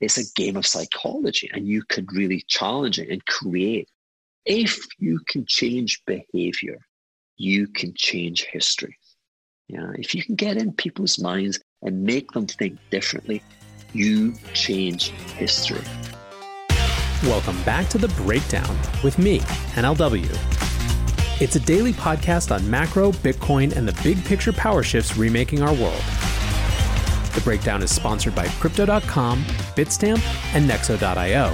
It's a game of psychology, and you could really challenge it and create. If you can change behavior, you can change history. Yeah, if you can get in people's minds and make them think differently, you change history. Welcome back to The Breakdown with me, NLW. It's a daily podcast on macro, Bitcoin, and the big picture power shifts remaking our world. The Breakdown is sponsored by Crypto.com, Bitstamp, and Nexo.io,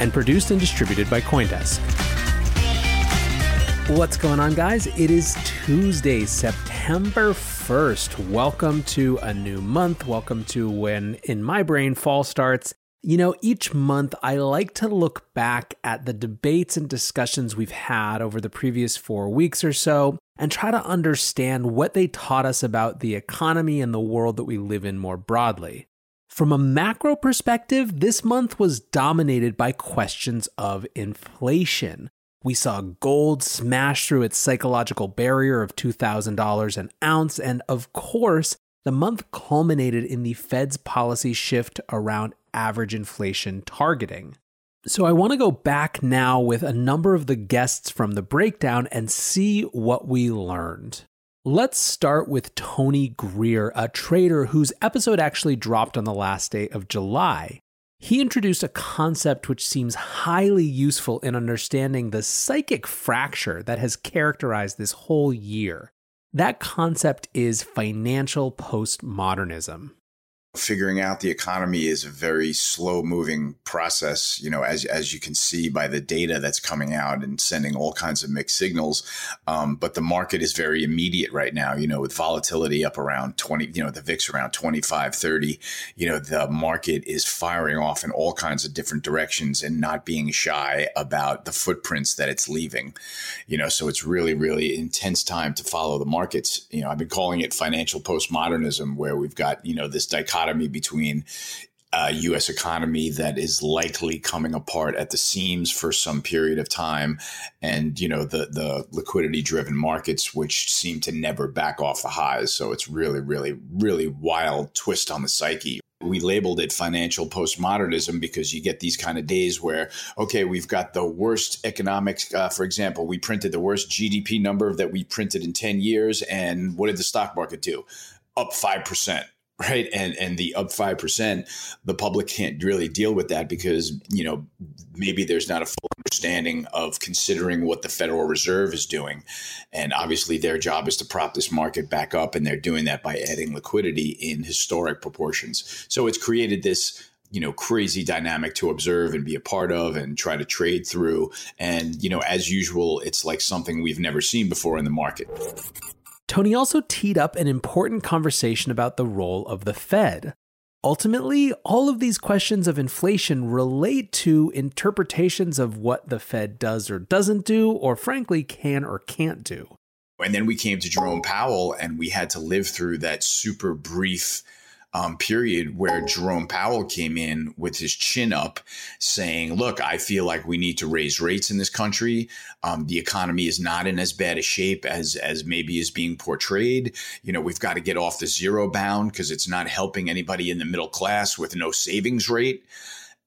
and produced and distributed by Coindesk. What's going on, guys? It is Tuesday, September 1st. Welcome to a new month. Welcome to when, in my brain, fall starts. You know, each month I like to look back at the debates and discussions we've had over the previous four weeks or so and try to understand what they taught us about the economy and the world that we live in more broadly. From a macro perspective, this month was dominated by questions of inflation. We saw gold smash through its psychological barrier of $2,000 an ounce, and of course, the month culminated in the Fed's policy shift around average inflation targeting. So I want to go back now with a number of the guests from the breakdown and see what we learned. Let's start with Tony Greer, a trader whose episode actually dropped on the last day of July. He introduced a concept which seems highly useful in understanding the psychic fracture that has characterized this whole year. That concept is financial postmodernism figuring out the economy is a very slow moving process you know as, as you can see by the data that's coming out and sending all kinds of mixed signals. Um, but the market is very immediate right now you know with volatility up around 20 you know the vix around 25 30 you know the market is firing off in all kinds of different directions and not being shy about the footprints that it's leaving. You know so it's really really intense time to follow the markets. You know i've been calling it financial postmodernism where we've got you know this dichotomy dichotomy between a U.S. economy that is likely coming apart at the seams for some period of time, and you know the the liquidity driven markets which seem to never back off the highs. So it's really, really, really wild twist on the psyche. We labeled it financial postmodernism because you get these kind of days where, okay, we've got the worst economics. Uh, for example, we printed the worst GDP number that we printed in 10 years. And what did the stock market do? Up 5% right? And and the up 5% the public can't really deal with that because you know maybe there's not a full understanding of considering what the federal reserve is doing. And obviously their job is to prop this market back up and they're doing that by adding liquidity in historic proportions. So it's created this you know crazy dynamic to observe and be a part of and try to trade through. And you know as usual it's like something we've never seen before in the market Tony also teed up an important conversation about the role of the Fed. Ultimately, all of these questions of inflation relate to interpretations of what the Fed does or doesn't do, or frankly, can or can't do. And then we came to Jerome Powell, and we had to live through that super brief um, period where Jerome Powell came in with his chin up, saying, "Look, I feel like we need to raise rates in this country. Um, the economy is not in as bad a shape as as maybe is being portrayed. You know, we've got to get off the zero bound because it's not helping anybody in the middle class with no savings rate."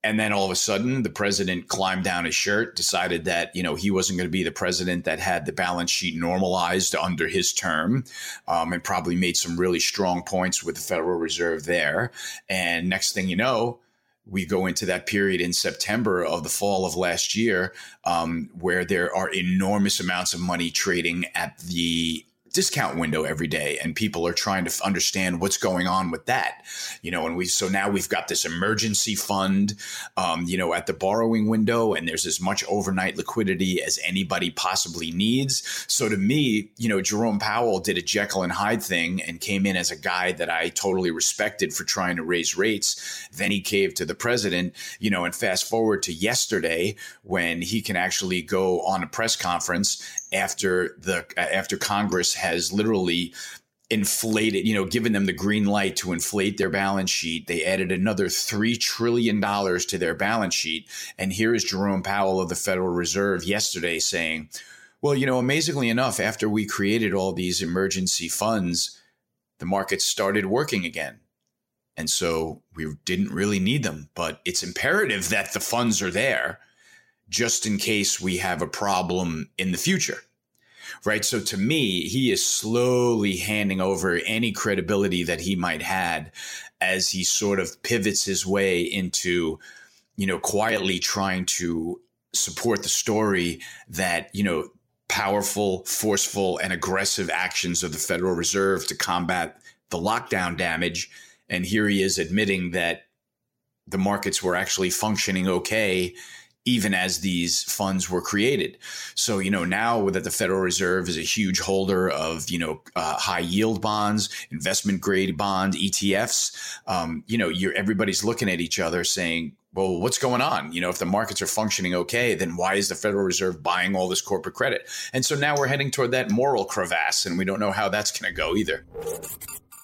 And then all of a sudden, the president climbed down his shirt, decided that you know he wasn't going to be the president that had the balance sheet normalized under his term, um, and probably made some really strong points with the Federal Reserve there. And next thing you know, we go into that period in September of the fall of last year, um, where there are enormous amounts of money trading at the discount window every day and people are trying to understand what's going on with that. You know and we so now we've got this emergency fund um, you know at the borrowing window and there's as much overnight liquidity as anybody possibly needs. So to me you know jerome powell did a jekyll and hyde thing and came in as a guy that i totally respected for trying to raise rates. Then he caved to the president you know and fast forward to yesterday when he can actually go on a press conference after the after congress has literally inflated, you know, given them the green light to inflate their balance sheet. They added another $3 trillion to their balance sheet. And here is Jerome Powell of the Federal Reserve yesterday saying, well, you know, amazingly enough, after we created all these emergency funds, the market started working again. And so we didn't really need them, but it's imperative that the funds are there just in case we have a problem in the future. Right. So to me, he is slowly handing over any credibility that he might had as he sort of pivots his way into, you know, quietly trying to support the story that, you know, powerful, forceful, and aggressive actions of the Federal Reserve to combat the lockdown damage. And here he is admitting that the markets were actually functioning okay even as these funds were created. So, you know, now that the Federal Reserve is a huge holder of, you know, uh, high yield bonds, investment grade bond ETFs, um, you know, you're everybody's looking at each other saying, well, what's going on? You know, if the markets are functioning okay, then why is the Federal Reserve buying all this corporate credit? And so now we're heading toward that moral crevasse, and we don't know how that's going to go either.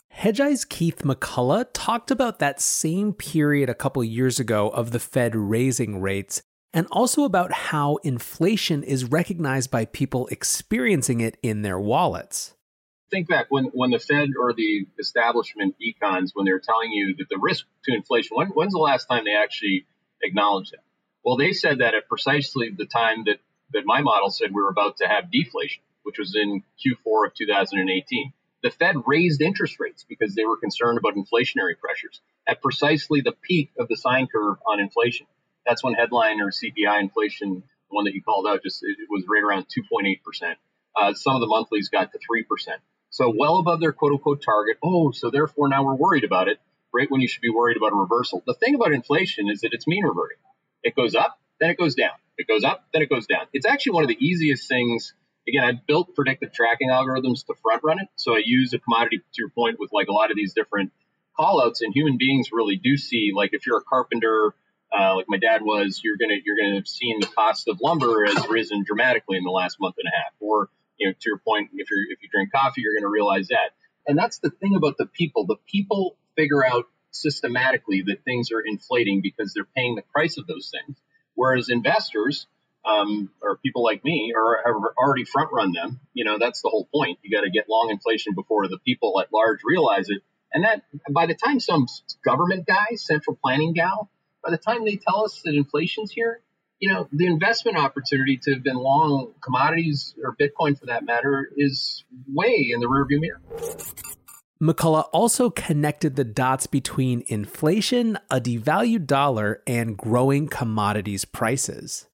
Hedgeye's Keith McCullough talked about that same period a couple years ago of the Fed raising rates and also about how inflation is recognized by people experiencing it in their wallets. Think back when, when the Fed or the establishment econs, when they're telling you that the risk to inflation, when, when's the last time they actually acknowledged that? Well, they said that at precisely the time that, that my model said we were about to have deflation, which was in Q4 of 2018. The Fed raised interest rates because they were concerned about inflationary pressures at precisely the peak of the sine curve on inflation that's when headline or CPI inflation, the one that you called out, just it was right around 2.8 percent. Uh, some of the monthlies got to three percent, so well above their quote unquote target. Oh, so therefore now we're worried about it. Right when you should be worried about a reversal. The thing about inflation is that it's mean reverting. It goes up, then it goes down. It goes up, then it goes down. It's actually one of the easiest things. Again, I built predictive tracking algorithms to front run it. So I use a commodity to your point with like a lot of these different callouts, and human beings really do see like if you're a carpenter uh, like my dad was, you're gonna you're gonna have seen the cost of lumber has risen dramatically in the last month and a half. Or you know, to your point, if you if you drink coffee, you're gonna realize that. And that's the thing about the people. The people figure out systematically that things are inflating because they're paying the price of those things. Whereas investors um, or people like me are have already front run them. You know, that's the whole point. You got to get long inflation before the people at large realize it. And that by the time some government guy, central planning gal, by the time they tell us that inflation's here, you know, the investment opportunity to have been long commodities or Bitcoin for that matter is way in the rearview mirror. McCullough also connected the dots between inflation, a devalued dollar, and growing commodities prices.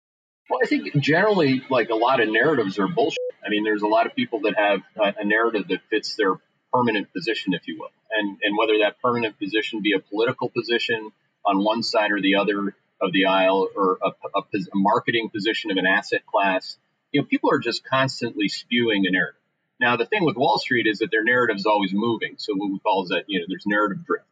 Well, I think generally, like a lot of narratives are bullshit. I mean, there's a lot of people that have a narrative that fits their permanent position, if you will, and and whether that permanent position be a political position, on one side or the other of the aisle or a, a, a marketing position of an asset class. You know, people are just constantly spewing a narrative. Now, the thing with Wall Street is that their narrative is always moving. So what we call is that, you know, there's narrative drift.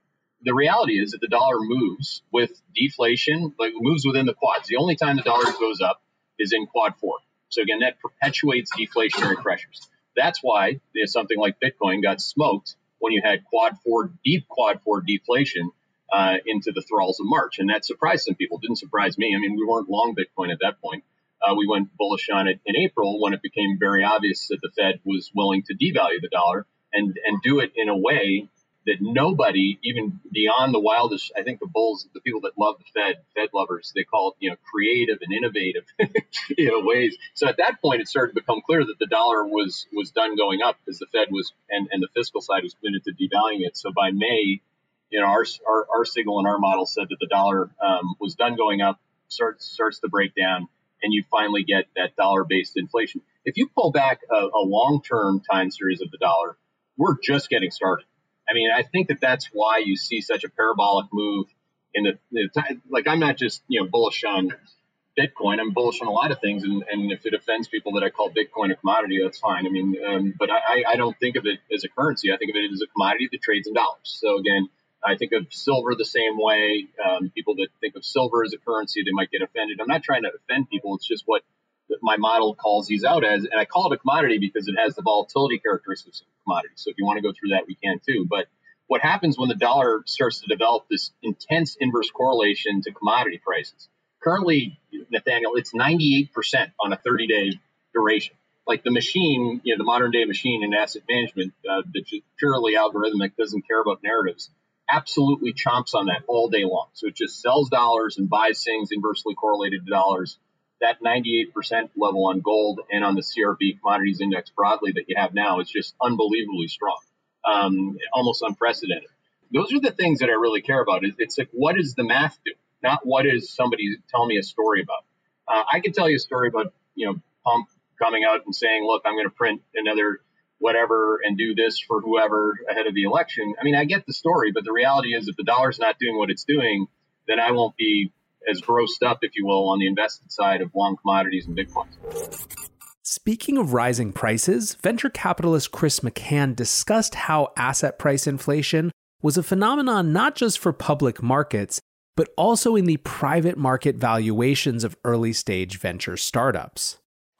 The reality is that the dollar moves with deflation, like moves within the quads. The only time the dollar goes up is in quad four. So again, that perpetuates deflationary pressures. That's why you know, something like Bitcoin got smoked when you had quad four, deep quad four deflation uh, into the thralls of March. And that surprised some people. Didn't surprise me. I mean, we weren't long Bitcoin at that point. Uh, we went bullish on it in April when it became very obvious that the Fed was willing to devalue the dollar and, and do it in a way that nobody, even beyond the wildest, I think the bulls, the people that love the Fed, Fed lovers, they call it, you know, creative and innovative, you know, ways. So at that point, it started to become clear that the dollar was was done going up because the Fed was and, and the fiscal side was committed to devaluing it. So by May, you know, our, our, our signal and our model said that the dollar um, was done going up, starts, starts to break down, and you finally get that dollar based inflation. If you pull back a, a long term time series of the dollar, we're just getting started. I mean, I think that that's why you see such a parabolic move in the, the time. Like, I'm not just, you know, bullish on Bitcoin. I'm bullish on a lot of things, and, and if it offends people that I call Bitcoin a commodity, that's fine. I mean, um, but I, I don't think of it as a currency. I think of it as a commodity that trades in dollars. So again, I think of silver the same way. Um, people that think of silver as a currency, they might get offended. I'm not trying to offend people. It's just what my model calls these out as, and I call it a commodity because it has the volatility characteristics of a commodity. So if you want to go through that, we can too. But what happens when the dollar starts to develop this intense inverse correlation to commodity prices? Currently, Nathaniel, it's 98% on a 30-day duration. Like the machine, you know, the modern day machine in asset management uh, that's purely algorithmic, doesn't care about narratives absolutely chomps on that all day long. So it just sells dollars and buys things inversely correlated to dollars. That 98% level on gold and on the CRB commodities index broadly that you have now is just unbelievably strong, um, almost unprecedented. Those are the things that I really care about. It's like, what does the math do? Not what is somebody telling me a story about. Uh, I can tell you a story about, you know, Trump coming out and saying, look, I'm going to print another whatever and do this for whoever ahead of the election. I mean, I get the story, but the reality is if the dollar's not doing what it's doing, then I won't be as grossed up, if you will, on the invested side of long commodities and Bitcoin. Speaking of rising prices, venture capitalist Chris McCann discussed how asset price inflation was a phenomenon not just for public markets, but also in the private market valuations of early stage venture startups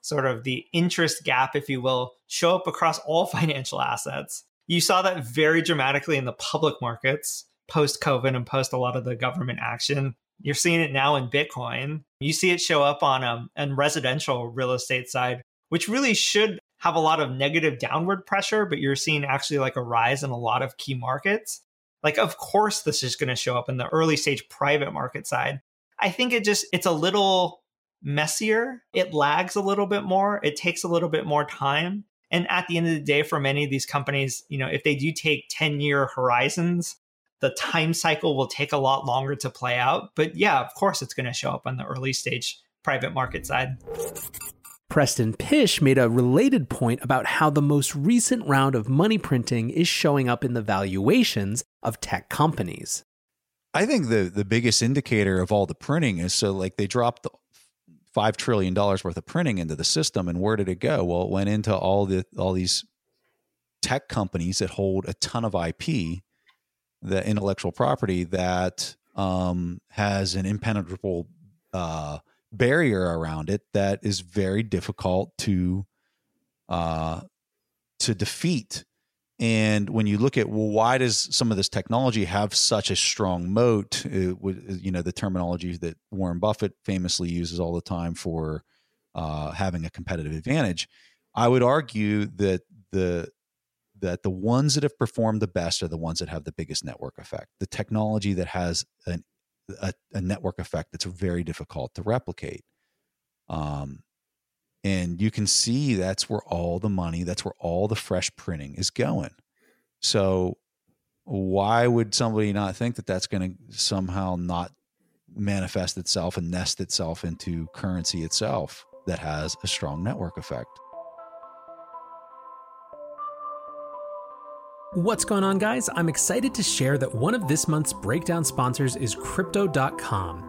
sort of the interest gap, if you will, show up across all financial assets. You saw that very dramatically in the public markets post COVID and post a lot of the government action. You're seeing it now in Bitcoin. You see it show up on um on residential real estate side, which really should have a lot of negative downward pressure, but you're seeing actually like a rise in a lot of key markets. Like, of course, this is going to show up in the early stage private market side. I think it just, it's a little messier. It lags a little bit more. It takes a little bit more time. And at the end of the day, for many of these companies, you know, if they do take 10 year horizons, the time cycle will take a lot longer to play out. But yeah, of course, it's going to show up on the early stage private market side. Preston Pysh made a related point about how the most recent round of money printing is showing up in the valuations of tech companies. I think the the biggest indicator of all the printing is so like they dropped five trillion dollars worth of printing into the system, and where did it go? Well, it went into all the all these tech companies that hold a ton of IP, the intellectual property that um, has an impenetrable uh, barrier around it that is very difficult to uh, to defeat. And when you look at well, why does some of this technology have such a strong moat? It, you know, the terminology that Warren Buffett famously uses all the time for uh, having a competitive advantage. I would argue that the that the ones that have performed the best are the ones that have the biggest network effect. The technology that has an, a, a network effect that's very difficult to replicate. Um, and you can see that's where all the money that's where all the fresh printing is going so why would somebody not think that that's going to somehow not manifest itself and nest itself into currency itself that has a strong network effect What's going on, guys? I'm excited to share that one of this month's breakdown sponsors is Crypto.com.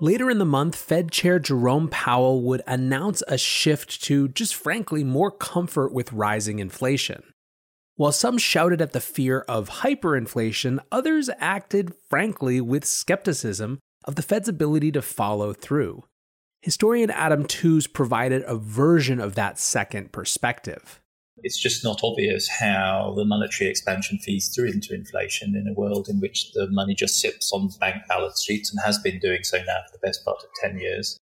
Later in the month, Fed Chair Jerome Powell would announce a shift to, just frankly, more comfort with rising inflation. While some shouted at the fear of hyperinflation, others acted, frankly, with skepticism of the Fed's ability to follow through. Historian Adam Tooze provided a version of that second perspective. It's just not obvious how the monetary expansion feeds through into inflation in a world in which the money just sits on bank balance sheets and has been doing so now for the best part of 10 years.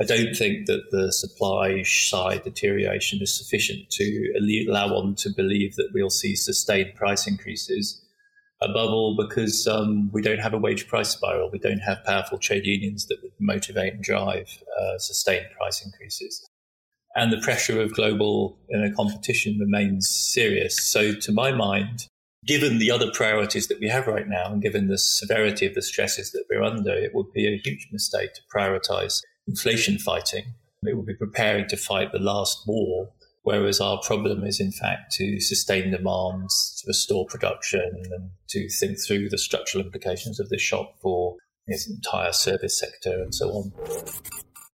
I don't think that the supply side deterioration is sufficient to allow one to believe that we'll see sustained price increases. Above all, because um, we don't have a wage price spiral, we don't have powerful trade unions that would motivate and drive uh, sustained price increases and the pressure of global you competition remains serious. So, to my mind, given the other priorities that we have right now, and given the severity of the stresses that we're under, it would be a huge mistake to prioritize inflation fighting. It would be preparing to fight the last war, whereas our problem is, in fact, to sustain demand, to restore production, and to think through the structural implications of this shock for this entire service sector and so on.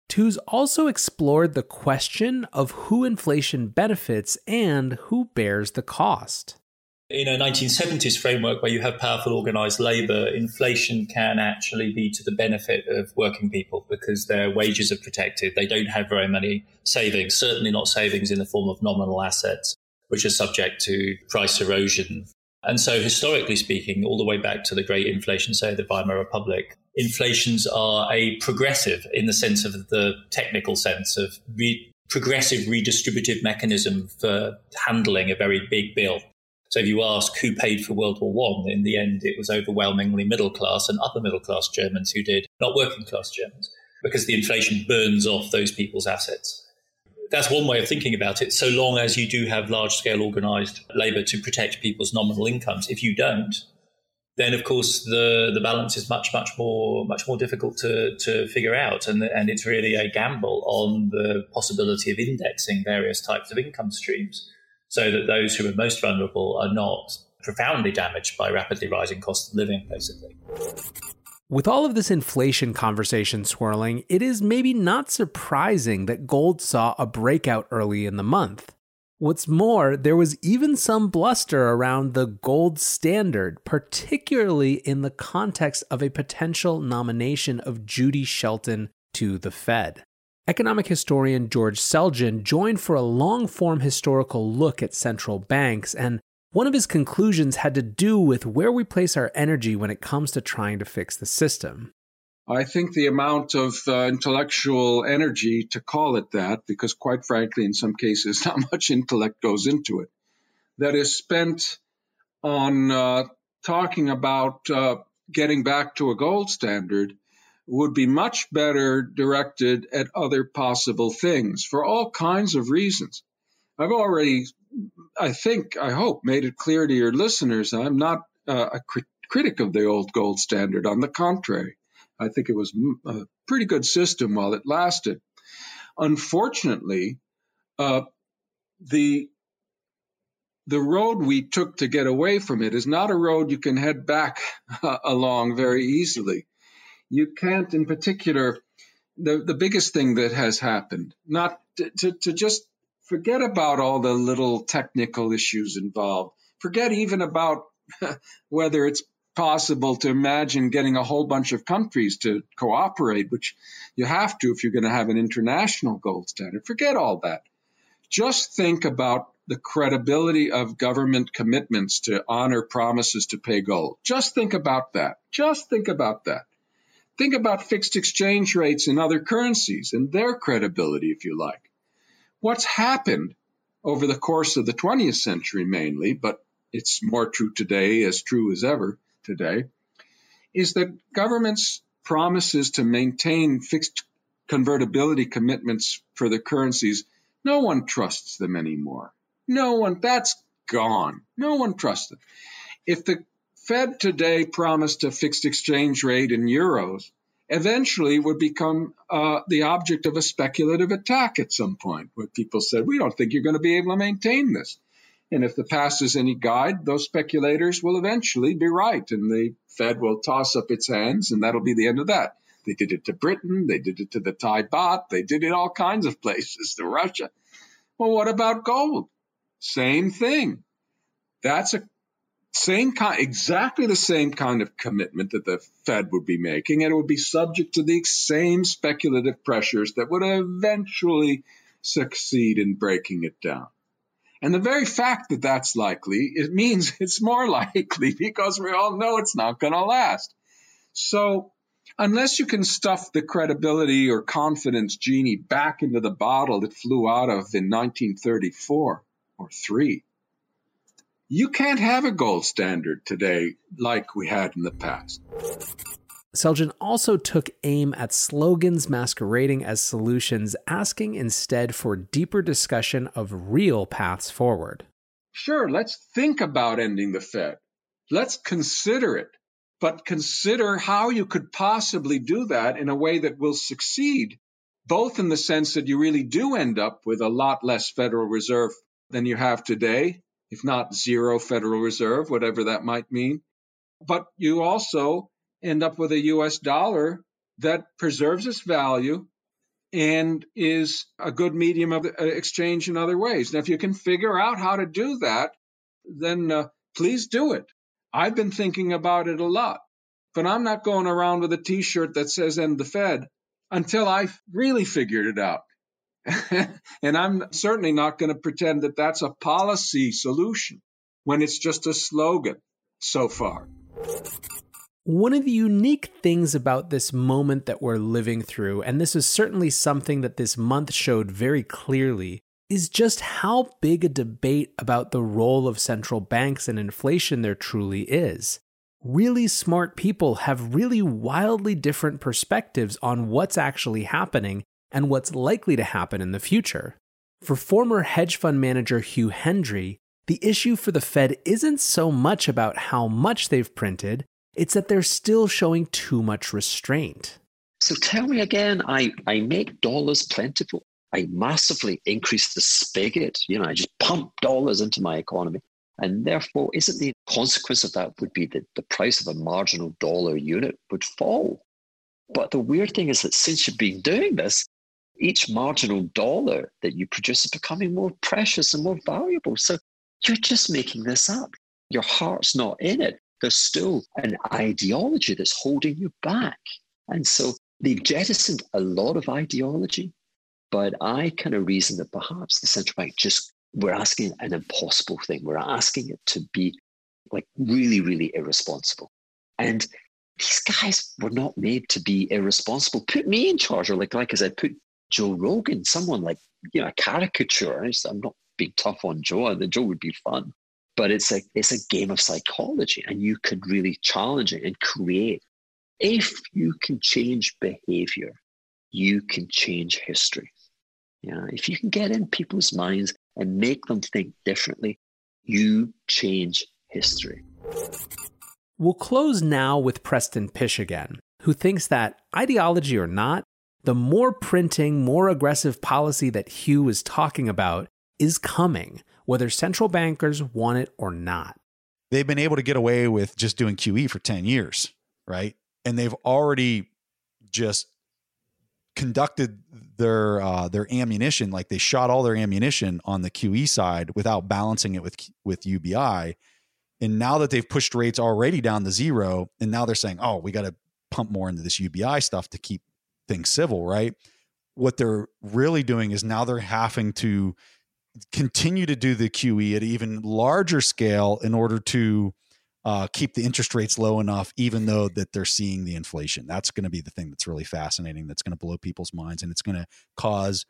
Tooze also explored the question of who inflation benefits and who bears the cost. In a 1970s framework where you have powerful organized labor, inflation can actually be to the benefit of working people because their wages are protected. They don't have very many savings, certainly not savings in the form of nominal assets, which are subject to price erosion. And so, historically speaking, all the way back to the great inflation, say, the Weimar Republic, inflations are a progressive in the sense of the technical sense of re- progressive redistributive mechanism for handling a very big bill. So if you ask who paid for World War One, in the end it was overwhelmingly middle class and upper middle class Germans who did, not working class Germans, because the inflation burns off those people's assets. That's one way of thinking about it, so long as you do have large scale organized labor to protect people's nominal incomes. If you don't, then of course the the balance is much much more much more difficult to to figure out and and it's really a gamble on the possibility of indexing various types of income streams so that those who are most vulnerable are not profoundly damaged by rapidly rising cost of living basically with all of this inflation conversation swirling, it is maybe not surprising that gold saw a breakout early in the month. What's more, there was even some bluster around the gold standard, particularly in the context of a potential nomination of Judy Shelton to the Fed. Economic historian George Selgin joined for a long form historical look at central banks, and one of his conclusions had to do with where we place our energy when it comes to trying to fix the system. I think the amount of uh, intellectual energy to call it that, because quite frankly, in some cases, not much intellect goes into it, that is spent on uh, talking about uh, getting back to a gold standard would be much better directed at other possible things for all kinds of reasons. I've already, I think, I hope, made it clear to your listeners I'm not uh, a crit- critic of the old gold standard. On the contrary, I think it was a pretty good system while it lasted. Unfortunately, uh, the the road we took to get away from it is not a road you can head back uh, along very easily. You can't, in particular, the, the biggest thing that has happened, not to, to, to just forget about all the little technical issues involved, forget even about whether it's possible to imagine getting a whole bunch of countries to cooperate, which you have to if you're going to have an international gold standard. Forget all that. Just think about the credibility of government commitments to honor promises to pay gold. Just think about that. Just think about that. Think about fixed exchange rates in other currencies and their credibility, if you like. What's happened over the course of the 20th century mainly, but it's more true today as true as ever, today is that governments' promises to maintain fixed convertibility commitments for the currencies, no one trusts them anymore. No one, that's gone. No one trusts them. If the Fed today promised a fixed exchange rate in euros, eventually would become uh, the object of a speculative attack at some point, where people said, We don't think you're going to be able to maintain this. And if the past is any guide, those speculators will eventually be right, and the Fed will toss up its hands, and that'll be the end of that. They did it to Britain, they did it to the Thai baht, they did it all kinds of places, to Russia. Well, what about gold? Same thing. That's a same kind, exactly the same kind of commitment that the Fed would be making, and it would be subject to the same speculative pressures that would eventually succeed in breaking it down. And the very fact that that's likely, it means it's more likely because we all know it's not going to last. So unless you can stuff the credibility or confidence genie back into the bottle it flew out of in 1934 or 3, you can't have a gold standard today like we had in the past. Selgin also took aim at slogans masquerading as solutions, asking instead for deeper discussion of real paths forward. Sure, let's think about ending the Fed. Let's consider it, but consider how you could possibly do that in a way that will succeed, both in the sense that you really do end up with a lot less Federal Reserve than you have today, if not zero Federal Reserve, whatever that might mean. But you also end up with a US dollar that preserves its value and is a good medium of uh, exchange in other ways. Now, if you can figure out how to do that, then uh, please do it. I've been thinking about it a lot, but I'm not going around with a t shirt that says end the Fed until I've really figured it out. and I'm certainly not going to pretend that that's a policy solution when it's just a slogan so far. One of the unique things about this moment that we're living through, and this is certainly something that this month showed very clearly, is just how big a debate about the role of central banks and inflation there truly is. Really smart people have really wildly different perspectives on what's actually happening and what's likely to happen in the future. For former hedge fund manager Hugh Hendry, the issue for the Fed isn't so much about how much they've printed it's that they're still showing too much restraint. So tell me again, I, I make dollars plentiful. I massively increase the spigot. You know, I just pump dollars into my economy. And therefore, isn't the consequence of that would be that the price of a marginal dollar unit would fall? But the weird thing is that since you've been doing this, each marginal dollar that you produce is becoming more precious and more valuable. So you're just making this up. Your heart's not in it there's still an ideology that's holding you back. And so they've jettisoned a lot of ideology, but I kind of reason that perhaps the central bank just, we're asking an impossible thing. We're asking it to be like really, really irresponsible. And these guys were not made to be irresponsible. Put me in charge, or like, like I said, put Joe Rogan, someone like, you know, a caricature. I'm not being tough on Joe. The Joe would be fun but it's a it's a game of psychology and you could really challenge it and create. If you can change behavior you can change history. Yeah if you can get in people's minds and make them think differently you change history. We'll close now with preston pysh again who thinks that ideology or not the more printing more aggressive policy that hugh was talking about is coming whether central bankers want it or not. They've been able to get away with just doing QE for 10 years, right? And they've already just conducted their uh, their ammunition like they shot all their ammunition on the QE side without balancing it with with UBI. And now that they've pushed rates already down to zero, and now they're saying, "Oh, we got to pump more into this UBI stuff to keep things civil," right? What they're really doing is now they're having to continue to do the QE at even larger scale in order to uh, keep the interest rates low enough, even though that they're seeing the inflation. That's going to be the thing that's really fascinating. That's going to blow people's minds, and it's going to cause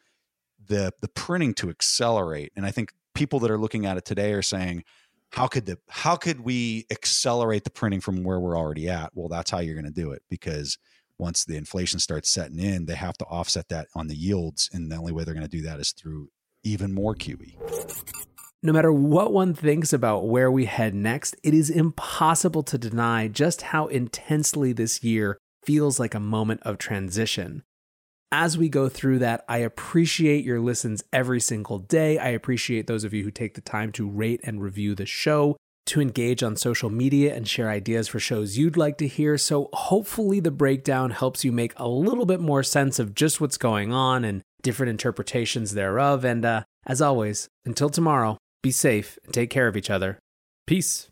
the the printing to accelerate. And I think people that are looking at it today are saying, "How could the how could we accelerate the printing from where we're already at?" Well, that's how you're going to do it because once the inflation starts setting in, they have to offset that on the yields, and the only way they're going to do that is through even more QE. No matter what one thinks about where we head next, it is impossible to deny just how intensely this year feels like a moment of transition. As we go through that, I appreciate your listens every single day. I appreciate those of you who take the time to rate and review the show, to engage on social media and share ideas for shows you'd like to hear. So, hopefully, the breakdown helps you make a little bit more sense of just what's going on and different interpretations thereof. And uh, as always, until tomorrow, be safe and take care of each other. Peace.